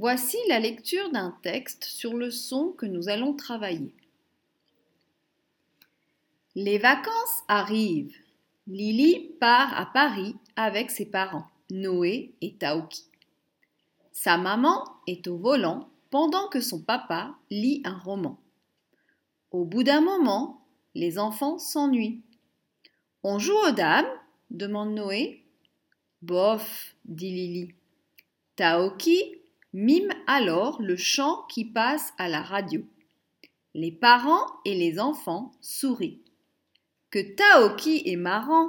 Voici la lecture d'un texte sur le son que nous allons travailler. Les vacances arrivent. Lily part à Paris avec ses parents, Noé et Taoki. Sa maman est au volant pendant que son papa lit un roman. Au bout d'un moment, les enfants s'ennuient. On joue aux dames? demande Noé. Bof, dit Lily. Taoki mime alors le chant qui passe à la radio. Les parents et les enfants sourient. Que Taoki est marrant,